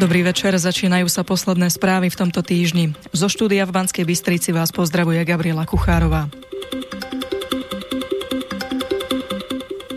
Dobrý večer, začínajú sa posledné správy v tomto týždni. Zo štúdia v Banskej Bystrici vás pozdravuje Gabriela Kuchárová.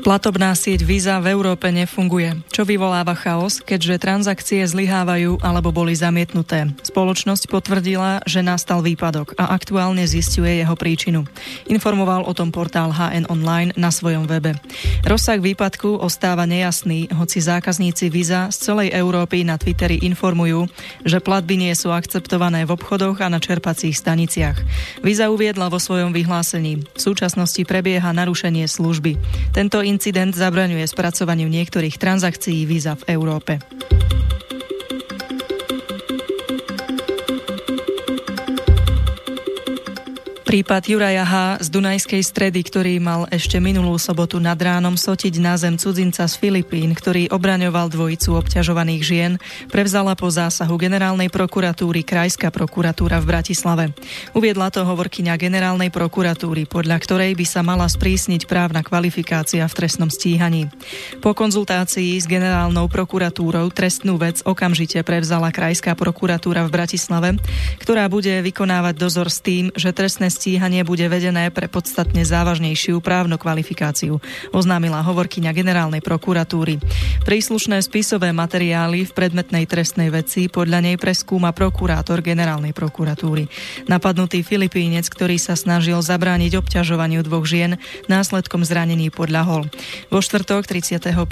Platobná sieť Visa v Európe nefunguje, čo vyvoláva chaos, keďže transakcie zlyhávajú alebo boli zamietnuté. Spoločnosť potvrdila, že nastal výpadok a aktuálne zistuje jeho príčinu. Informoval o tom portál HN Online na svojom webe. Rozsah výpadku ostáva nejasný, hoci zákazníci Visa z celej Európy na Twitteri informujú, že platby nie sú akceptované v obchodoch a na čerpacích staniciach. Visa uviedla vo svojom vyhlásení. V súčasnosti prebieha narušenie služby. Tento incident zabraňuje spracovaniu niektorých transakcií víza v Európe. Prípad Juraja H. z Dunajskej stredy, ktorý mal ešte minulú sobotu nad ránom sotiť na zem cudzinca z Filipín, ktorý obraňoval dvojicu obťažovaných žien, prevzala po zásahu generálnej prokuratúry Krajská prokuratúra v Bratislave. Uviedla to hovorkyňa generálnej prokuratúry, podľa ktorej by sa mala sprísniť právna kvalifikácia v trestnom stíhaní. Po konzultácii s generálnou prokuratúrou trestnú vec okamžite prevzala Krajská prokuratúra v Bratislave, ktorá bude vykonávať dozor s tým, že trestné stíhanie bude vedené pre podstatne závažnejšiu právnu kvalifikáciu, oznámila hovorkyňa generálnej prokuratúry. Príslušné spisové materiály v predmetnej trestnej veci podľa nej preskúma prokurátor generálnej prokuratúry. Napadnutý Filipínec, ktorý sa snažil zabrániť obťažovaniu dvoch žien, následkom zranení podľahol. Vo štvrtok 31.5.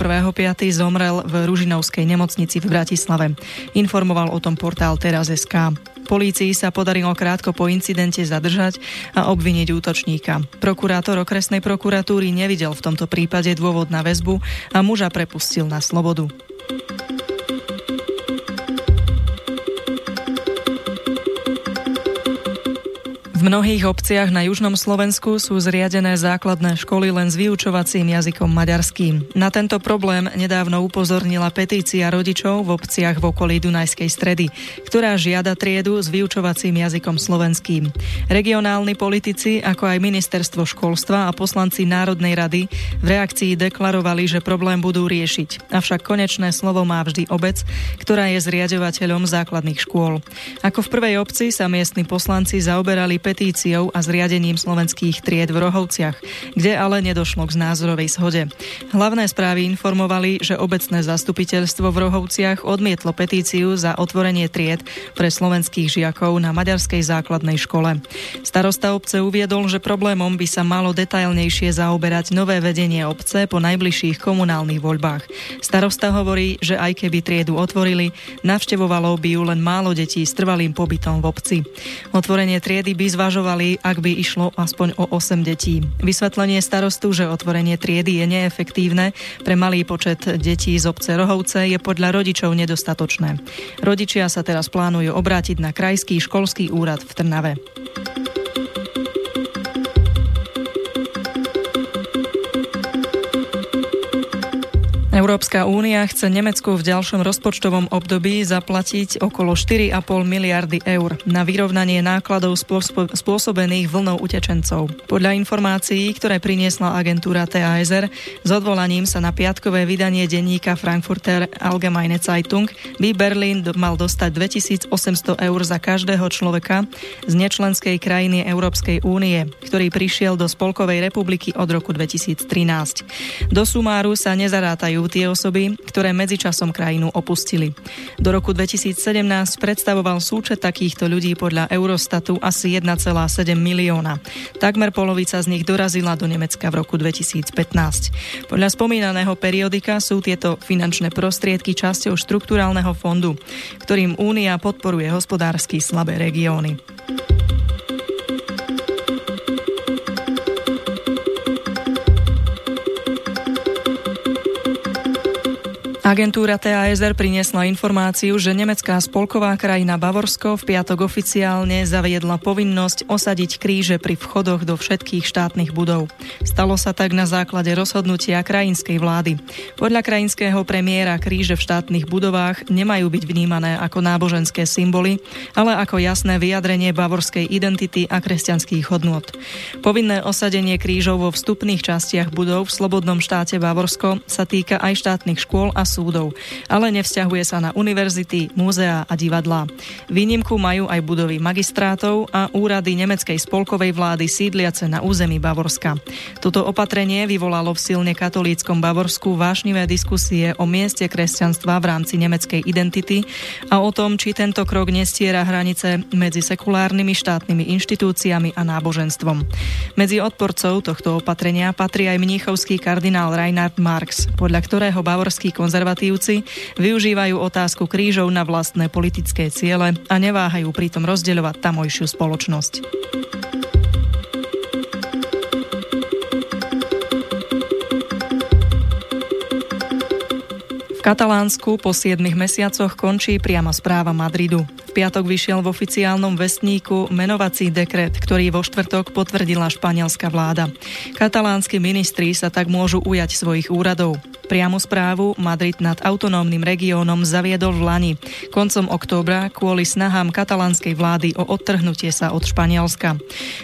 zomrel v Ružinovskej nemocnici v Bratislave. Informoval o tom portál teraz.sk. Polícii sa podarilo krátko po incidente zadržať a obviniť útočníka. Prokurátor okresnej prokuratúry nevidel v tomto prípade dôvod na väzbu a muža prepustil na slobodu. V mnohých obciach na južnom Slovensku sú zriadené základné školy len s vyučovacím jazykom maďarským. Na tento problém nedávno upozornila petícia rodičov v obciach v okolí Dunajskej stredy, ktorá žiada triedu s vyučovacím jazykom slovenským. Regionálni politici, ako aj ministerstvo školstva a poslanci Národnej rady v reakcii deklarovali, že problém budú riešiť. Avšak konečné slovo má vždy obec, ktorá je zriadovateľom základných škôl. Ako v prvej obci sa miestni poslanci zaoberali petíciou a zriadením slovenských tried v Rohovciach, kde ale nedošlo k názorovej shode. Hlavné správy informovali, že obecné zastupiteľstvo v Rohovciach odmietlo petíciu za otvorenie tried pre slovenských žiakov na maďarskej základnej škole. Starosta obce uviedol, že problémom by sa malo detailnejšie zaoberať nové vedenie obce po najbližších komunálnych voľbách. Starosta hovorí, že aj keby triedu otvorili, navštevovalo by ju len málo detí s trvalým pobytom v obci. Otvorenie triedy by zvažovali, ak by išlo aspoň o 8 detí. Vysvetlenie starostu, že otvorenie triedy je neefektívne pre malý počet detí z obce Rohovce je podľa rodičov nedostatočné. Rodičia sa teraz plánujú obrátiť na Krajský školský úrad v Trnave. Európska únia chce Nemecku v ďalšom rozpočtovom období zaplatiť okolo 4,5 miliardy eur na vyrovnanie nákladov spôsobených vlnou utečencov. Podľa informácií, ktoré priniesla agentúra TASR, s odvolaním sa na piatkové vydanie denníka Frankfurter Allgemeine Zeitung by Berlín mal dostať 2800 eur za každého človeka z nečlenskej krajiny Európskej únie, ktorý prišiel do Spolkovej republiky od roku 2013. Do sumáru sa nezarátajú tie osoby, ktoré medzičasom krajinu opustili. Do roku 2017 predstavoval súčet takýchto ľudí podľa Eurostatu asi 1,7 milióna. Takmer polovica z nich dorazila do Nemecka v roku 2015. Podľa spomínaného periodika sú tieto finančné prostriedky časťou štruktúrálneho fondu, ktorým Únia podporuje hospodársky slabé regióny. Agentúra TASR priniesla informáciu, že nemecká spolková krajina Bavorsko v piatok oficiálne zaviedla povinnosť osadiť kríže pri vchodoch do všetkých štátnych budov. Stalo sa tak na základe rozhodnutia krajinskej vlády. Podľa krajinského premiéra kríže v štátnych budovách nemajú byť vnímané ako náboženské symboly, ale ako jasné vyjadrenie bavorskej identity a kresťanských hodnôt. Povinné osadenie krížov vo vstupných častiach budov v slobodnom štáte Bavorsko sa týka aj štátnych škôl a súdov, ale nevzťahuje sa na univerzity, múzea a divadlá. Výnimku majú aj budovy magistrátov a úrady nemeckej spolkovej vlády sídliace na území Bavorska. Toto opatrenie vyvolalo v silne katolíckom Bavorsku vášnivé diskusie o mieste kresťanstva v rámci nemeckej identity a o tom, či tento krok nestiera hranice medzi sekulárnymi štátnymi inštitúciami a náboženstvom. Medzi odporcov tohto opatrenia patrí aj mníchovský kardinál Reinhard Marx, podľa ktorého bavorskí konzervatívci využívajú otázku krížov na vlastné politické ciele a neváhajú pritom rozdeľovať tamojšiu spoločnosť. V Katalánsku po 7 mesiacoch končí priama správa Madridu. V piatok vyšiel v oficiálnom vestníku menovací dekret, ktorý vo štvrtok potvrdila španielská vláda. Katalánsky ministri sa tak môžu ujať svojich úradov. Priamu správu Madrid nad autonómnym regiónom zaviedol v Lani, koncom októbra kvôli snahám katalánskej vlády o odtrhnutie sa od Španielska.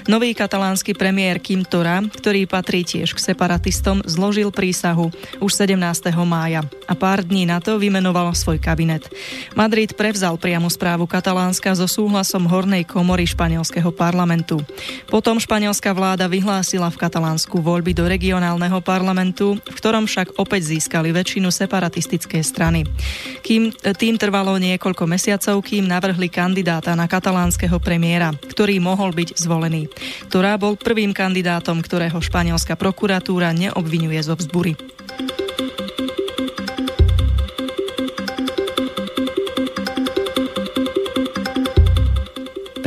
Nový katalánsky premiér Kim Tora, ktorý patrí tiež k separatistom, zložil prísahu už 17. mája a pár dní na to vymenoval svoj kabinet. Madrid prevzal priamu správu Katalánska so súhlasom Hornej komory španielského parlamentu. Potom španielská vláda vyhlásila v Katalánsku voľby do regionálneho parlamentu, v ktorom však opäť získali väčšinu separatistické strany. Kým tým trvalo niekoľko mesiacov, kým navrhli kandidáta na katalánskeho premiéra, ktorý mohol byť zvolený. Ktorá bol prvým kandidátom, ktorého španielská prokuratúra neobvinuje zo vzbury.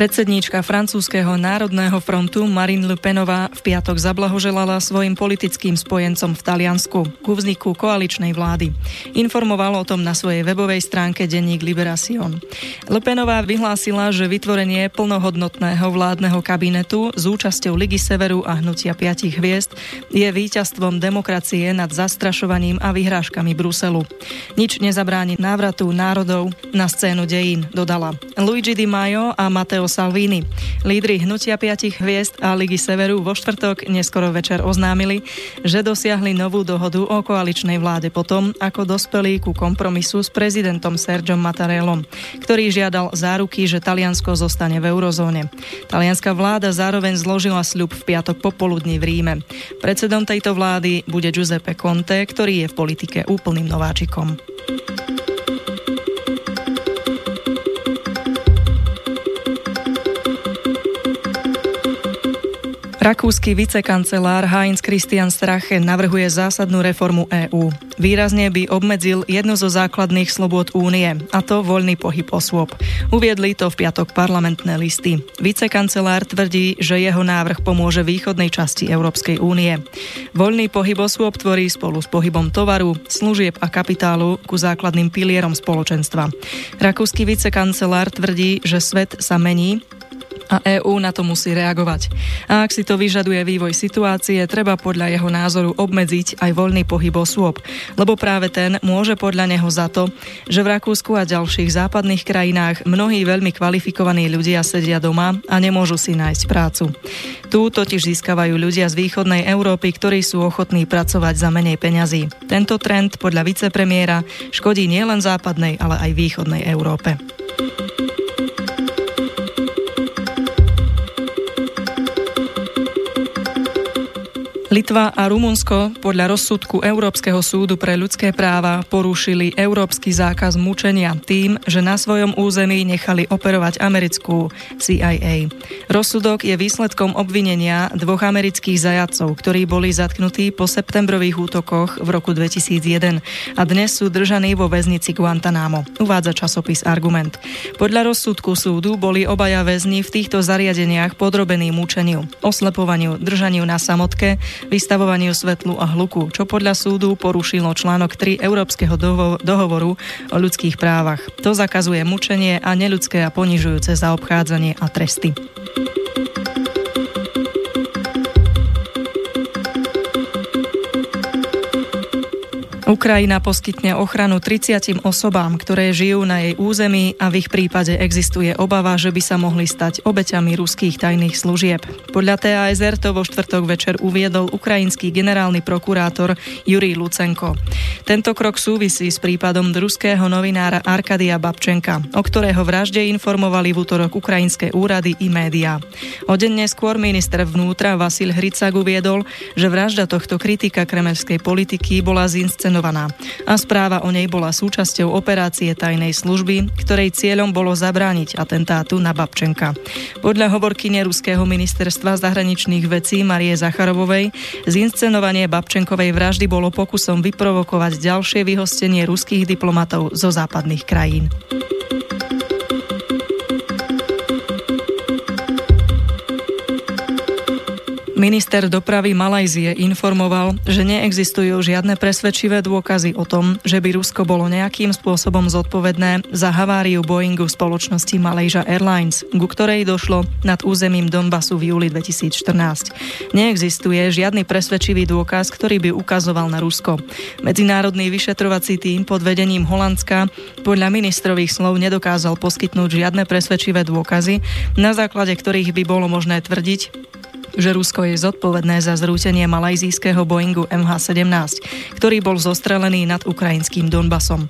Predsedníčka francúzského národného frontu Marine Le Penová v piatok zablahoželala svojim politickým spojencom v Taliansku ku vzniku koaličnej vlády. Informoval o tom na svojej webovej stránke denník Liberation. Le Penová vyhlásila, že vytvorenie plnohodnotného vládneho kabinetu s účasťou Ligy Severu a Hnutia piatich hviezd je víťazstvom demokracie nad zastrašovaním a vyhrážkami Bruselu. Nič nezabráni návratu národov na scénu dejín, dodala. Luigi Di Maio a Matteo Salvini. Lídry Hnutia piatich hviezd a Ligy Severu vo štvrtok neskoro večer oznámili, že dosiahli novú dohodu o koaličnej vláde potom, ako dospeli ku kompromisu s prezidentom Sergiom Mattarellom, ktorý žiadal záruky, že Taliansko zostane v eurozóne. Talianská vláda zároveň zložila sľub v piatok popoludní v Ríme. Predsedom tejto vlády bude Giuseppe Conte, ktorý je v politike úplným nováčikom. Rakúsky vicekancelár Heinz Christian Strache navrhuje zásadnú reformu EÚ. Výrazne by obmedzil jednu zo základných slobod únie, a to voľný pohyb osôb. Uviedli to v piatok parlamentné listy. Vicekancelár tvrdí, že jeho návrh pomôže východnej časti Európskej únie. Voľný pohyb osôb tvorí spolu s pohybom tovaru, služieb a kapitálu ku základným pilierom spoločenstva. Rakúsky vicekancelár tvrdí, že svet sa mení a EÚ na to musí reagovať. A ak si to vyžaduje vývoj situácie, treba podľa jeho názoru obmedziť aj voľný pohyb osôb, lebo práve ten môže podľa neho za to, že v Rakúsku a ďalších západných krajinách mnohí veľmi kvalifikovaní ľudia sedia doma a nemôžu si nájsť prácu. Tu totiž získavajú ľudia z východnej Európy, ktorí sú ochotní pracovať za menej peňazí. Tento trend podľa vicepremiéra škodí nielen západnej, ale aj východnej Európe. Litva a Rumunsko podľa rozsudku Európskeho súdu pre ľudské práva porušili európsky zákaz mučenia tým, že na svojom území nechali operovať americkú CIA. Rozsudok je výsledkom obvinenia dvoch amerických zajacov, ktorí boli zatknutí po septembrových útokoch v roku 2001 a dnes sú držaní vo väznici Guantanamo, uvádza časopis Argument. Podľa rozsudku súdu boli obaja väzni v týchto zariadeniach podrobení mučeniu, oslepovaniu, držaniu na samotke, vystavovaniu svetlu a hluku, čo podľa súdu porušilo článok 3 Európskeho dohovoru o ľudských právach. To zakazuje mučenie a neľudské a ponižujúce zaobchádzanie a tresty. Ukrajina poskytne ochranu 30 osobám, ktoré žijú na jej území a v ich prípade existuje obava, že by sa mohli stať obeťami ruských tajných služieb. Podľa TASR to vo štvrtok večer uviedol ukrajinský generálny prokurátor Jurij Lucenko. Tento krok súvisí s prípadom ruského novinára Arkadia Babčenka, o ktorého vražde informovali v útorok ukrajinské úrady i médiá. O deň neskôr minister vnútra Vasil Hricak uviedol, že vražda tohto kritika kremelskej politiky bola zinscenovaná zverejňovaná a správa o nej bola súčasťou operácie tajnej služby, ktorej cieľom bolo zabrániť atentátu na Babčenka. Podľa hovorkyne Ruského ministerstva zahraničných vecí Marie Zacharovovej zinscenovanie Babčenkovej vraždy bolo pokusom vyprovokovať ďalšie vyhostenie ruských diplomatov zo západných krajín. Minister dopravy Malajzie informoval, že neexistujú žiadne presvedčivé dôkazy o tom, že by Rusko bolo nejakým spôsobom zodpovedné za haváriu Boeingu spoločnosti Malaysia Airlines, ku ktorej došlo nad územím Donbasu v júli 2014. Neexistuje žiadny presvedčivý dôkaz, ktorý by ukazoval na Rusko. Medzinárodný vyšetrovací tým pod vedením Holandska podľa ministrových slov nedokázal poskytnúť žiadne presvedčivé dôkazy, na základe ktorých by bolo možné tvrdiť, že Rusko je zodpovedné za zrútenie malajzijského Boeingu MH17, ktorý bol zostrelený nad ukrajinským Donbasom.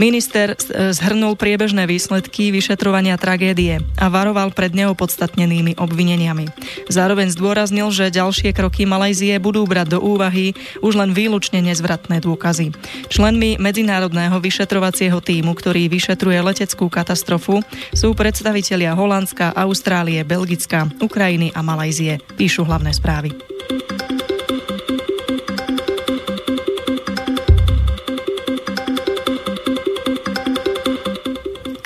Minister e, zhrnul priebežné výsledky vyšetrovania tragédie a varoval pred neopodstatnenými obvineniami. Zároveň zdôraznil, že ďalšie kroky Malajzie budú brať do úvahy už len výlučne nezvratné dôkazy. Členmi medzinárodného vyšetrovacieho týmu, ktorý vyšetruje leteckú katastrofu, sú predstavitelia Holandska, Austrálie, Belgická, Ukrajiny a Malajzie píšu hlavné správy.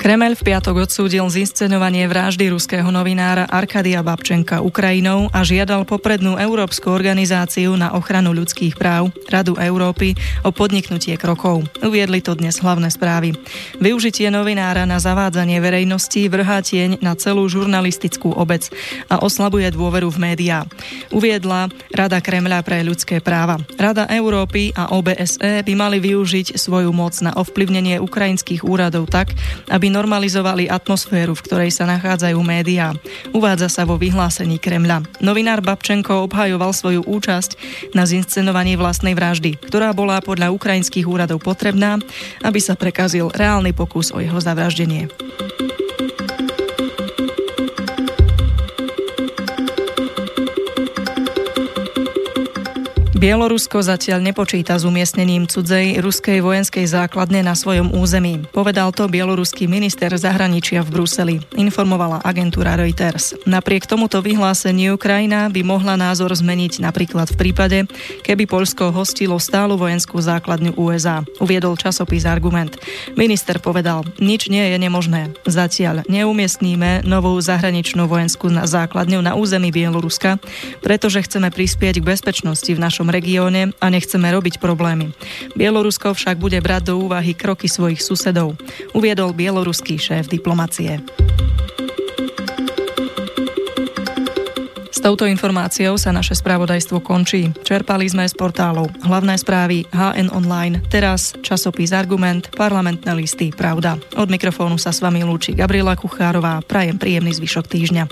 Kremel v piatok odsúdil zinscenovanie vraždy ruského novinára Arkadia Babčenka Ukrajinou a žiadal poprednú európsku organizáciu na ochranu ľudských práv, Radu Európy, o podniknutie krokov. Uviedli to dnes hlavné správy. Využitie novinára na zavádzanie verejnosti vrhá tieň na celú žurnalistickú obec a oslabuje dôveru v médiá. Uviedla Rada Kremľa pre ľudské práva. Rada Európy a OBSE by mali využiť svoju moc na ovplyvnenie ukrajinských úradov tak, aby normalizovali atmosféru, v ktorej sa nachádzajú médiá. Uvádza sa vo vyhlásení Kremľa. Novinár Babčenko obhajoval svoju účasť na zinscenovaní vlastnej vraždy, ktorá bola podľa ukrajinských úradov potrebná, aby sa prekazil reálny pokus o jeho zavraždenie. Bielorusko zatiaľ nepočíta s umiestnením cudzej ruskej vojenskej základne na svojom území. Povedal to bieloruský minister zahraničia v Bruseli, informovala agentúra Reuters. Napriek tomuto vyhláseniu krajina by mohla názor zmeniť napríklad v prípade, keby Poľsko hostilo stálu vojenskú základňu USA, uviedol časopis Argument. Minister povedal, nič nie je nemožné. Zatiaľ neumiestníme novú zahraničnú vojenskú základňu na území Bieloruska, pretože chceme prispieť k bezpečnosti v našom regióne a nechceme robiť problémy. Bielorusko však bude brať do úvahy kroky svojich susedov, uviedol bieloruský šéf diplomacie. S touto informáciou sa naše spravodajstvo končí. Čerpali sme z portálov hlavné správy HN Online, teraz časopis Argument, parlamentné listy Pravda. Od mikrofónu sa s vami lúči Gabriela Kuchárová. Prajem príjemný zvyšok týždňa.